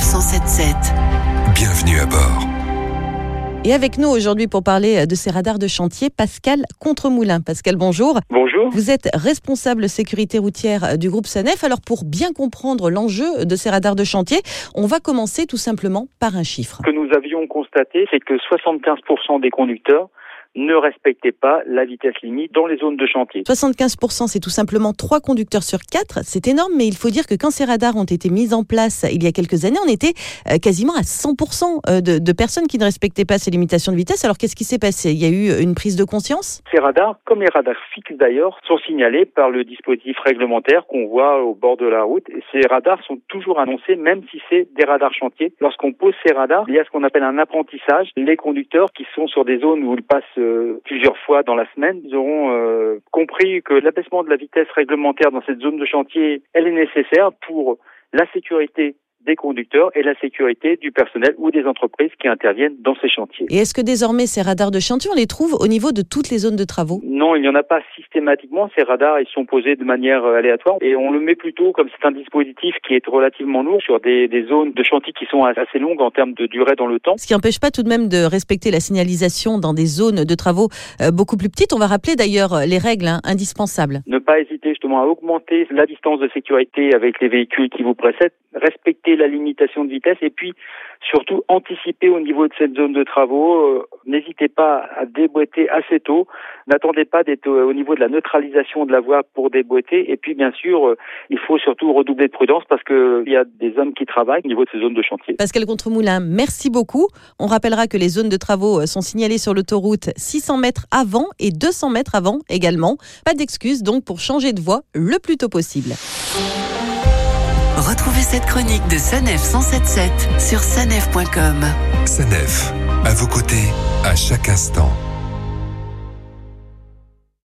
Sanef 177. Bienvenue à bord. Et avec nous aujourd'hui pour parler de ces radars de chantier, Pascal Contremoulin. Pascal, bonjour. Bonjour. Vous êtes responsable sécurité routière du groupe Sanef. Alors pour bien comprendre l'enjeu de ces radars de chantier, on va commencer tout simplement par un chiffre. Ce que nous avions constaté, c'est que 75% des conducteurs ne respectaient pas la vitesse limite dans les zones de chantier. 75%, c'est tout simplement 3 conducteurs sur 4. C'est énorme, mais il faut dire que quand ces radars ont été mis en place il y a quelques années, on était euh, quasiment à 100% euh, de, de personnes qui ne respectaient pas ces limitations de vitesse. Alors qu'est-ce qui s'est passé? Il y a eu une prise de conscience? Ces radars, comme les radars fixes d'ailleurs, sont signalés par le dispositif réglementaire qu'on voit au bord de la route. Et ces radars sont toujours annoncés, même si c'est des radars chantier. Lorsqu'on pose ces radars, il y a ce qu'on appelle un apprentissage. Les conducteurs qui sont sur des zones où ils passent euh, plusieurs fois dans la semaine, ils auront euh, compris que l'abaissement de la vitesse réglementaire dans cette zone de chantier, elle est nécessaire pour la sécurité des conducteurs et la sécurité du personnel ou des entreprises qui interviennent dans ces chantiers. Et est-ce que désormais ces radars de chantier, on les trouve au niveau de toutes les zones de travaux? Non, il n'y en a pas systématiquement. Ces radars, ils sont posés de manière euh, aléatoire et on le met plutôt comme c'est un dispositif qui est relativement lourd sur des, des, zones de chantier qui sont assez longues en termes de durée dans le temps. Ce qui n'empêche pas tout de même de respecter la signalisation dans des zones de travaux euh, beaucoup plus petites. On va rappeler d'ailleurs les règles hein, indispensables. Ne pas hésiter à augmenter la distance de sécurité avec les véhicules qui vous précèdent, respecter la limitation de vitesse et puis surtout anticiper au niveau de cette zone de travaux. Euh, N'hésitez pas à déboîter assez tôt. N'attendez pas d'être au niveau de la neutralisation de la voie pour déboîter. Et puis bien sûr, euh, il faut surtout redoubler de prudence parce qu'il y a des hommes qui travaillent au niveau de ces zones de chantier. Pascal Contremoulin, merci beaucoup. On rappellera que les zones de travaux sont signalées sur l'autoroute 600 mètres avant et 200 mètres avant également. Pas d'excuse donc pour changer de voie le plus tôt possible. Retrouvez cette chronique de Sanef 177 sur sanef.com. Sanef, à vos côtés, à chaque instant.